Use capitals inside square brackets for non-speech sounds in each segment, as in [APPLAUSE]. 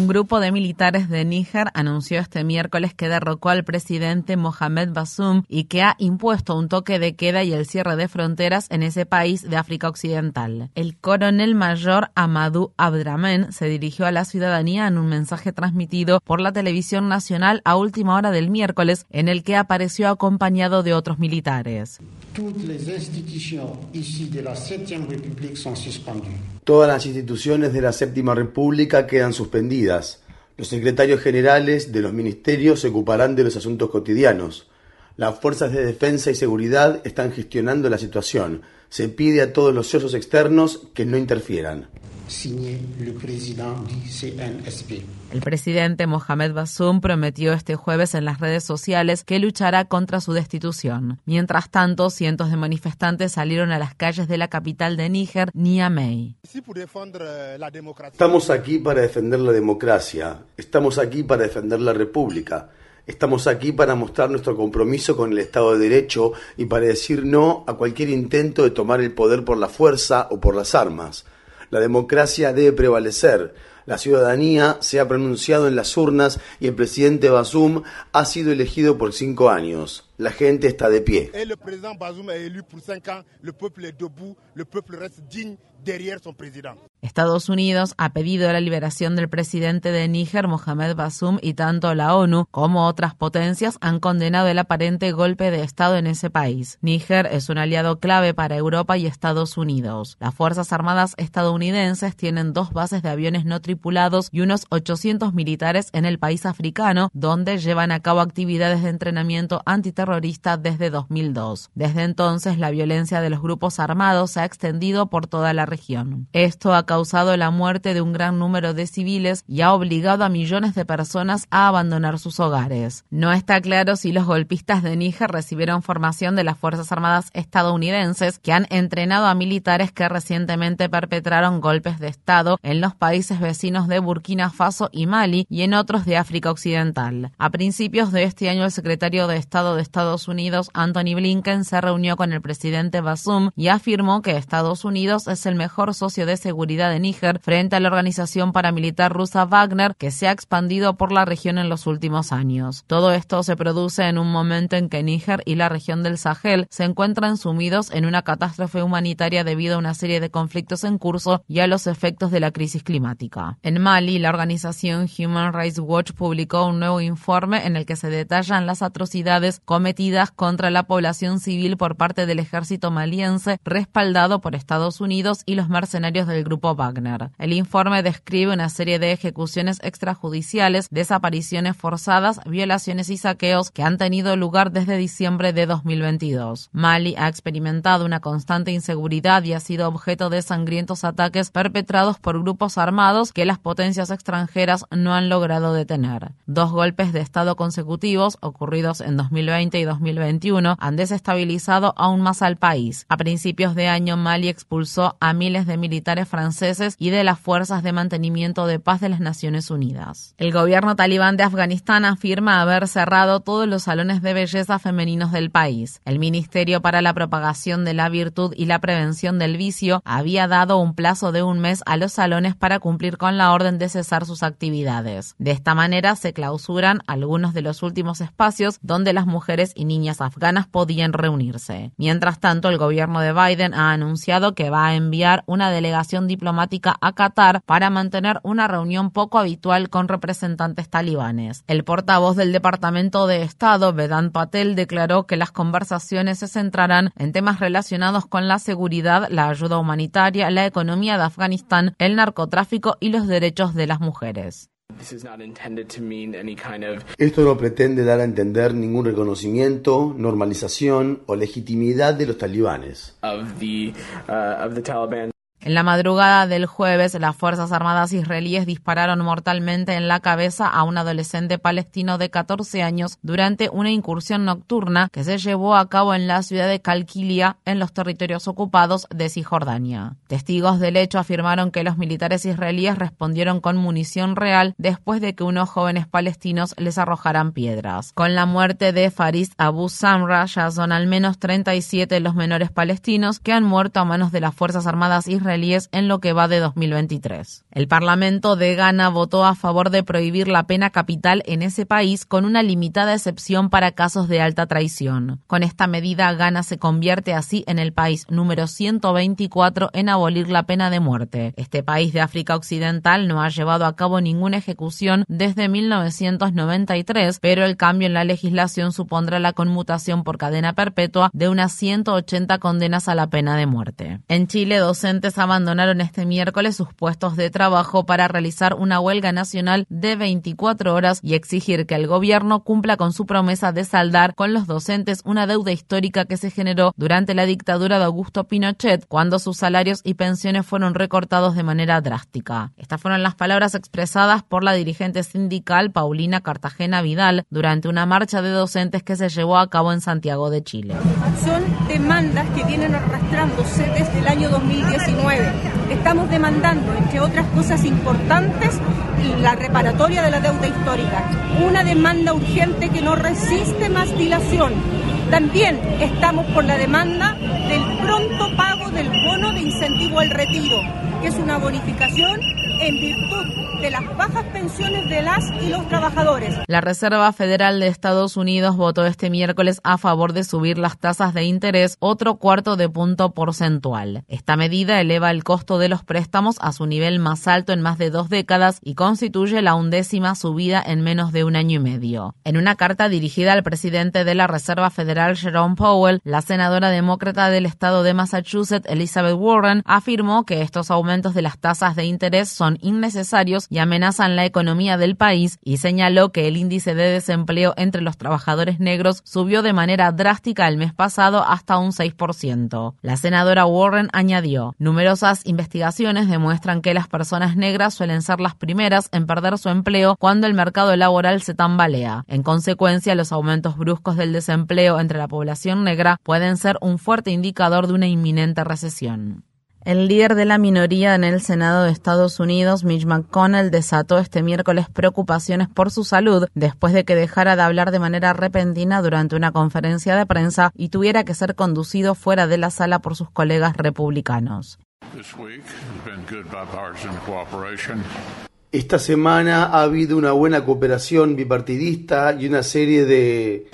Un grupo de militares de Níger anunció este miércoles que derrocó al presidente Mohamed Bassoum y que ha impuesto un toque de queda y el cierre de fronteras en ese país de África Occidental. El coronel mayor Amadou Abdramen se dirigió a la ciudadanía en un mensaje transmitido por la televisión nacional a última hora del miércoles en el que apareció acompañado de otros militares. Todas las instituciones de la Séptima República quedan suspendidas. Los secretarios generales de los ministerios se ocuparán de los asuntos cotidianos. Las fuerzas de defensa y seguridad están gestionando la situación. Se pide a todos los socios externos que no interfieran. El presidente Mohamed Bassoum prometió este jueves en las redes sociales que luchará contra su destitución. Mientras tanto, cientos de manifestantes salieron a las calles de la capital de Níger, Niamey. Estamos aquí para defender la democracia, estamos aquí para defender la república. Estamos aquí para mostrar nuestro compromiso con el Estado de Derecho y para decir no a cualquier intento de tomar el poder por la fuerza o por las armas. La democracia debe prevalecer. La ciudadanía se ha pronunciado en las urnas y el presidente Basum ha sido elegido por cinco años. La gente está de pie. El presidente Bazoum est élu pour cinq ans. Le peuple est debout. Le peuple reste digne derrière son président. Estados Unidos ha pedido la liberación del presidente de Níger, Mohamed Bassoum, y tanto la ONU como otras potencias han condenado el aparente golpe de Estado en ese país. Níger es un aliado clave para Europa y Estados Unidos. Las Fuerzas Armadas estadounidenses tienen dos bases de aviones no tripulados y unos 800 militares en el país africano, donde llevan a cabo actividades de entrenamiento antiterrorista desde 2002. Desde entonces, la violencia de los grupos armados se ha extendido por toda la región. Esto ha causado la muerte de un gran número de civiles y ha obligado a millones de personas a abandonar sus hogares. No está claro si los golpistas de Níger recibieron formación de las Fuerzas Armadas estadounidenses que han entrenado a militares que recientemente perpetraron golpes de Estado en los países vecinos de Burkina Faso y Mali y en otros de África Occidental. A principios de este año, el secretario de Estado de Estados Unidos, Anthony Blinken, se reunió con el presidente Basum y afirmó que Estados Unidos es el mejor socio de seguridad de Níger frente a la organización paramilitar rusa Wagner que se ha expandido por la región en los últimos años. Todo esto se produce en un momento en que Níger y la región del Sahel se encuentran sumidos en una catástrofe humanitaria debido a una serie de conflictos en curso y a los efectos de la crisis climática. En Mali, la organización Human Rights Watch publicó un nuevo informe en el que se detallan las atrocidades cometidas contra la población civil por parte del ejército maliense respaldado por Estados Unidos y los mercenarios del grupo Wagner. El informe describe una serie de ejecuciones extrajudiciales, desapariciones forzadas, violaciones y saqueos que han tenido lugar desde diciembre de 2022. Mali ha experimentado una constante inseguridad y ha sido objeto de sangrientos ataques perpetrados por grupos armados que las potencias extranjeras no han logrado detener. Dos golpes de Estado consecutivos, ocurridos en 2020 y 2021, han desestabilizado aún más al país. A principios de año, Mali expulsó a miles de militares franceses y de las fuerzas de mantenimiento de paz de las Naciones Unidas. El gobierno talibán de Afganistán afirma haber cerrado todos los salones de belleza femeninos del país. El Ministerio para la Propagación de la Virtud y la Prevención del Vicio había dado un plazo de un mes a los salones para cumplir con la orden de cesar sus actividades. De esta manera se clausuran algunos de los últimos espacios donde las mujeres y niñas afganas podían reunirse. Mientras tanto, el gobierno de Biden ha anunciado que va a enviar una delegación diplomática a Qatar para mantener una reunión poco habitual con representantes talibanes. El portavoz del Departamento de Estado, Vedant Patel, declaró que las conversaciones se centrarán en temas relacionados con la seguridad, la ayuda humanitaria, la economía de Afganistán, el narcotráfico y los derechos de las mujeres. Esto no pretende dar a entender ningún reconocimiento, normalización o legitimidad de los talibanes. En la madrugada del jueves, las Fuerzas Armadas israelíes dispararon mortalmente en la cabeza a un adolescente palestino de 14 años durante una incursión nocturna que se llevó a cabo en la ciudad de Calquilia, en los territorios ocupados de Cisjordania. Testigos del hecho afirmaron que los militares israelíes respondieron con munición real después de que unos jóvenes palestinos les arrojaran piedras. Con la muerte de Faris Abu Samra, ya son al menos 37 los menores palestinos que han muerto a manos de las Fuerzas Armadas israelíes en lo que va de 2023. El Parlamento de Ghana votó a favor de prohibir la pena capital en ese país con una limitada excepción para casos de alta traición. Con esta medida, Ghana se convierte así en el país número 124 en abolir la pena de muerte. Este país de África Occidental no ha llevado a cabo ninguna ejecución desde 1993, pero el cambio en la legislación supondrá la conmutación por cadena perpetua de unas 180 condenas a la pena de muerte. En Chile, docentes abandonaron este miércoles sus puestos de trabajo para realizar una huelga nacional de 24 horas y exigir que el gobierno cumpla con su promesa de saldar con los docentes una deuda histórica que se generó durante la dictadura de Augusto Pinochet, cuando sus salarios y pensiones fueron recortados de manera drástica. Estas fueron las palabras expresadas por la dirigente sindical Paulina Cartagena Vidal durante una marcha de docentes que se llevó a cabo en Santiago de Chile. Son demandas que vienen arrastrándose desde el año 2019 Estamos demandando, entre otras cosas importantes, la reparatoria de la deuda histórica, una demanda urgente que no resiste más dilación. También estamos por la demanda del pronto pago del bono de incentivo al retiro, que es una bonificación en virtud de las bajas pensiones de las y los trabajadores. La Reserva Federal de Estados Unidos votó este miércoles a favor de subir las tasas de interés otro cuarto de punto porcentual. Esta medida eleva el costo de los préstamos a su nivel más alto en más de dos décadas y constituye la undécima subida en menos de un año y medio. En una carta dirigida al presidente de la Reserva Federal, Jerome Powell, la senadora demócrata del estado de Massachusetts, Elizabeth Warren, afirmó que estos aumentos de las tasas de interés innecesarios y amenazan la economía del país y señaló que el índice de desempleo entre los trabajadores negros subió de manera drástica el mes pasado hasta un 6%. La senadora Warren añadió, numerosas investigaciones demuestran que las personas negras suelen ser las primeras en perder su empleo cuando el mercado laboral se tambalea. En consecuencia, los aumentos bruscos del desempleo entre la población negra pueden ser un fuerte indicador de una inminente recesión. El líder de la minoría en el Senado de Estados Unidos, Mitch McConnell, desató este miércoles preocupaciones por su salud después de que dejara de hablar de manera repentina durante una conferencia de prensa y tuviera que ser conducido fuera de la sala por sus colegas republicanos. Esta semana ha habido una buena cooperación bipartidista y una serie de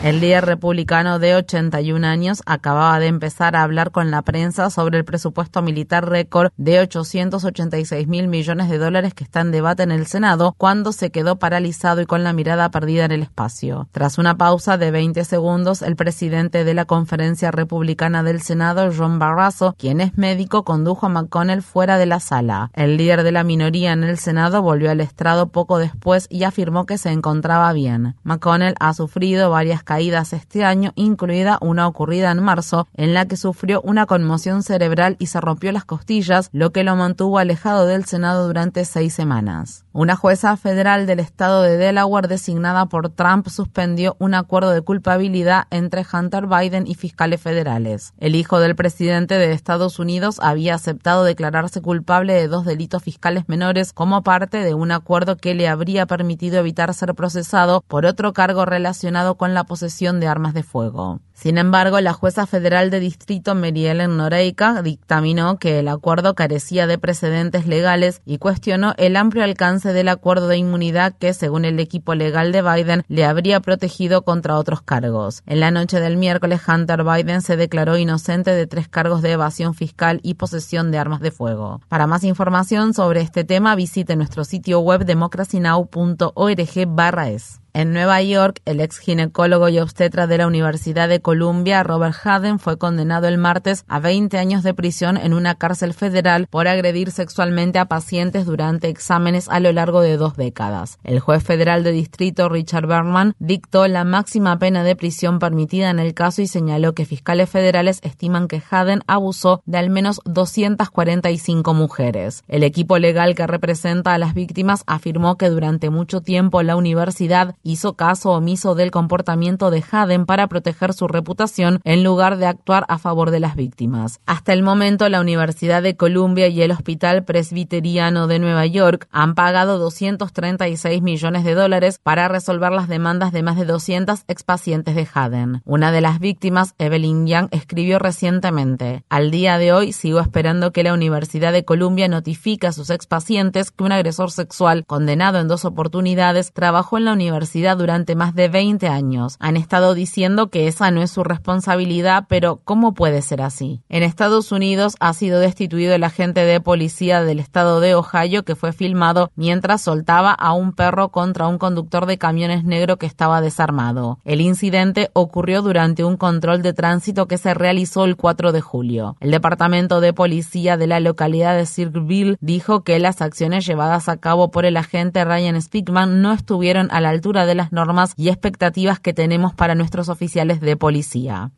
El líder republicano de 81 años acababa de empezar a hablar con la prensa sobre el presupuesto militar récord de 886 mil millones de dólares que está en debate en el Senado cuando se quedó paralizado y con la mirada perdida en el espacio. Tras una pausa de 20 segundos, el presidente de la conferencia republicana del Senado, John Barrasso, quien es médico, condujo a McConnell fuera de la sala. El líder de la minoría en el Senado volvió al estrado poco después y afirmó que se encontraba bien. McConnell ha sufrido varias caídas este año, incluida una ocurrida en marzo, en la que sufrió una conmoción cerebral y se rompió las costillas, lo que lo mantuvo alejado del Senado durante seis semanas. Una jueza federal del estado de Delaware designada por Trump suspendió un acuerdo de culpabilidad entre Hunter Biden y fiscales federales. El hijo del presidente de Estados Unidos había aceptado declararse culpable de dos delitos fiscales menores como parte de un acuerdo que le habría permitido evitar ser procesado por otro cargo relacionado con la posesión de armas de fuego. Sin embargo, la jueza federal de distrito Mary Ellen Noreika dictaminó que el acuerdo carecía de precedentes legales y cuestionó el amplio alcance del acuerdo de inmunidad que, según el equipo legal de Biden, le habría protegido contra otros cargos. En la noche del miércoles, Hunter Biden se declaró inocente de tres cargos de evasión fiscal y posesión de armas de fuego. Para más información sobre este tema, visite nuestro sitio web democracynow.org/es. En Nueva York, el ex ginecólogo y obstetra de la Universidad de Columbia, Robert Haden, fue condenado el martes a 20 años de prisión en una cárcel federal por agredir sexualmente a pacientes durante exámenes a lo largo de dos décadas. El juez federal de distrito, Richard Berman, dictó la máxima pena de prisión permitida en el caso y señaló que fiscales federales estiman que Haden abusó de al menos 245 mujeres. El equipo legal que representa a las víctimas afirmó que durante mucho tiempo la universidad hizo caso omiso del comportamiento de Haden para proteger su reputación en lugar de actuar a favor de las víctimas. Hasta el momento, la Universidad de Columbia y el Hospital Presbiteriano de Nueva York han pagado 236 millones de dólares para resolver las demandas de más de 200 expacientes de Haden. Una de las víctimas, Evelyn Young, escribió recientemente, al día de hoy sigo esperando que la Universidad de Columbia notifique a sus expacientes que un agresor sexual condenado en dos oportunidades trabajó en la universidad durante más de 20 años. Han estado diciendo que esa no es su responsabilidad, pero ¿cómo puede ser así? En Estados Unidos ha sido destituido el agente de policía del estado de Ohio que fue filmado mientras soltaba a un perro contra un conductor de camiones negro que estaba desarmado. El incidente ocurrió durante un control de tránsito que se realizó el 4 de julio. El departamento de policía de la localidad de Circleville dijo que las acciones llevadas a cabo por el agente Ryan Spickman no estuvieron a la altura de las normas y expectativas que tenemos para nuestros oficiales de policía.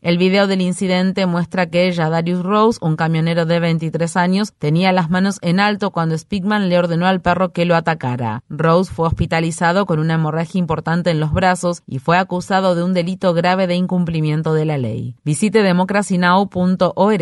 El video del incidente muestra que Darius Rose, un camionero de 23 años, tenía las manos en alto cuando Spickman le ordenó al perro que lo atacara. Rose fue hospitalizado con una hemorragia importante en los brazos y fue acusado de un delito grave de incumplimiento de la ley. Visite democracynow.org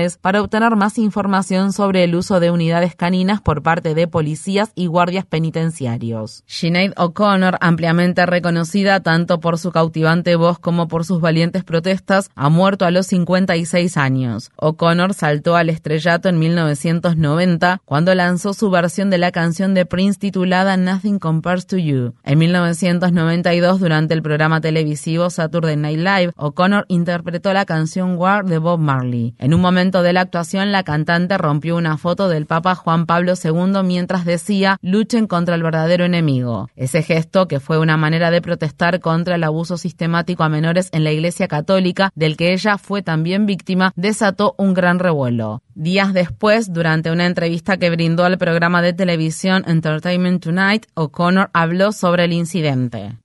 es para obtener más información sobre el uso de unidades caninas por parte de policías y guardias penitenciarios. Sinead O'Connor, ampliamente reconocida tanto por su cautivante voz como por sus valientes protestas, ha muerto a los 56 años. O'Connor saltó al estrellato en 1990 cuando lanzó su versión de la canción de Prince titulada Nothing Compares to You. En 1992, durante el programa televisivo Saturday Night Live, O'Connor interpretó la canción War de Bob Marley. En un momento de la actuación, la cantante rompió una foto del Papa Juan Pablo II mientras decía luchen contra el verdadero enemigo. Ese gesto, que fue una manera de protestar contra el abuso sistemático a menores en la Iglesia Católica, del que ella fue también víctima, desató un gran revuelo. Días después, durante una entrevista que brindó al programa de televisión Entertainment Tonight, O'Connor habló sobre el incidente.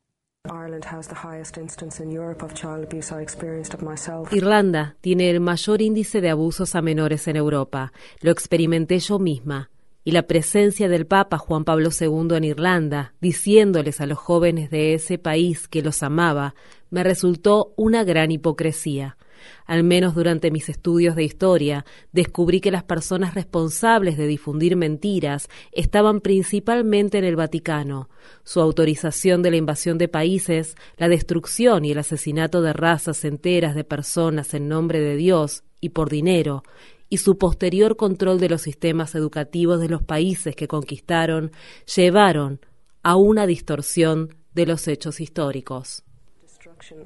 Irlanda tiene el mayor índice de abusos a menores en Europa. Lo experimenté yo misma y la presencia del Papa Juan Pablo II en Irlanda, diciéndoles a los jóvenes de ese país que los amaba, me resultó una gran hipocresía. Al menos durante mis estudios de historia, descubrí que las personas responsables de difundir mentiras estaban principalmente en el Vaticano. Su autorización de la invasión de países, la destrucción y el asesinato de razas enteras de personas en nombre de Dios y por dinero, y su posterior control de los sistemas educativos de los países que conquistaron llevaron a una distorsión de los hechos históricos.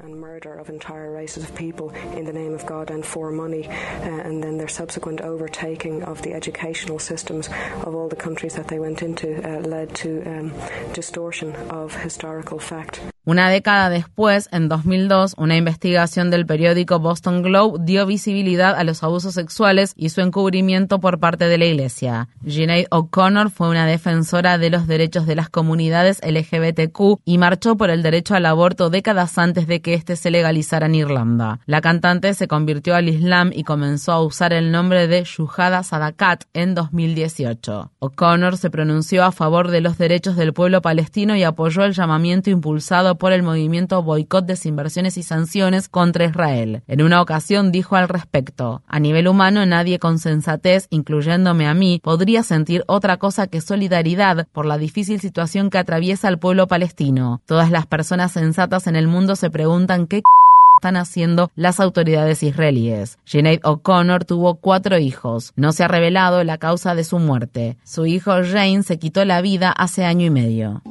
and murder of entire races of people in the name of God and for money, uh, and then their subsequent overtaking of the educational systems of all the countries that they went into uh, led to um, distortion of historical fact. Una década después, en 2002, una investigación del periódico Boston Globe dio visibilidad a los abusos sexuales y su encubrimiento por parte de la Iglesia. Sinead O'Connor fue una defensora de los derechos de las comunidades LGBTQ y marchó por el derecho al aborto décadas antes de que éste se legalizara en Irlanda. La cantante se convirtió al Islam y comenzó a usar el nombre de Shuhada Sadakat en 2018. O'Connor se pronunció a favor de los derechos del pueblo palestino y apoyó el llamamiento impulsado por el movimiento Boicot, Desinversiones y Sanciones contra Israel. En una ocasión dijo al respecto, a nivel humano nadie con sensatez, incluyéndome a mí, podría sentir otra cosa que solidaridad por la difícil situación que atraviesa el pueblo palestino. Todas las personas sensatas en el mundo se preguntan qué [LAUGHS] están haciendo las autoridades israelíes. Sinead O'Connor tuvo cuatro hijos. No se ha revelado la causa de su muerte. Su hijo Jane se quitó la vida hace año y medio.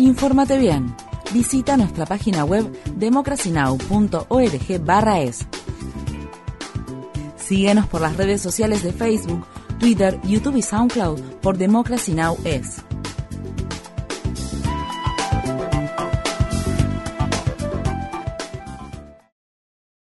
Infórmate bien. Visita nuestra página web democracynow.org/es. Síguenos por las redes sociales de Facebook, Twitter, YouTube y SoundCloud por Democracy Now! es.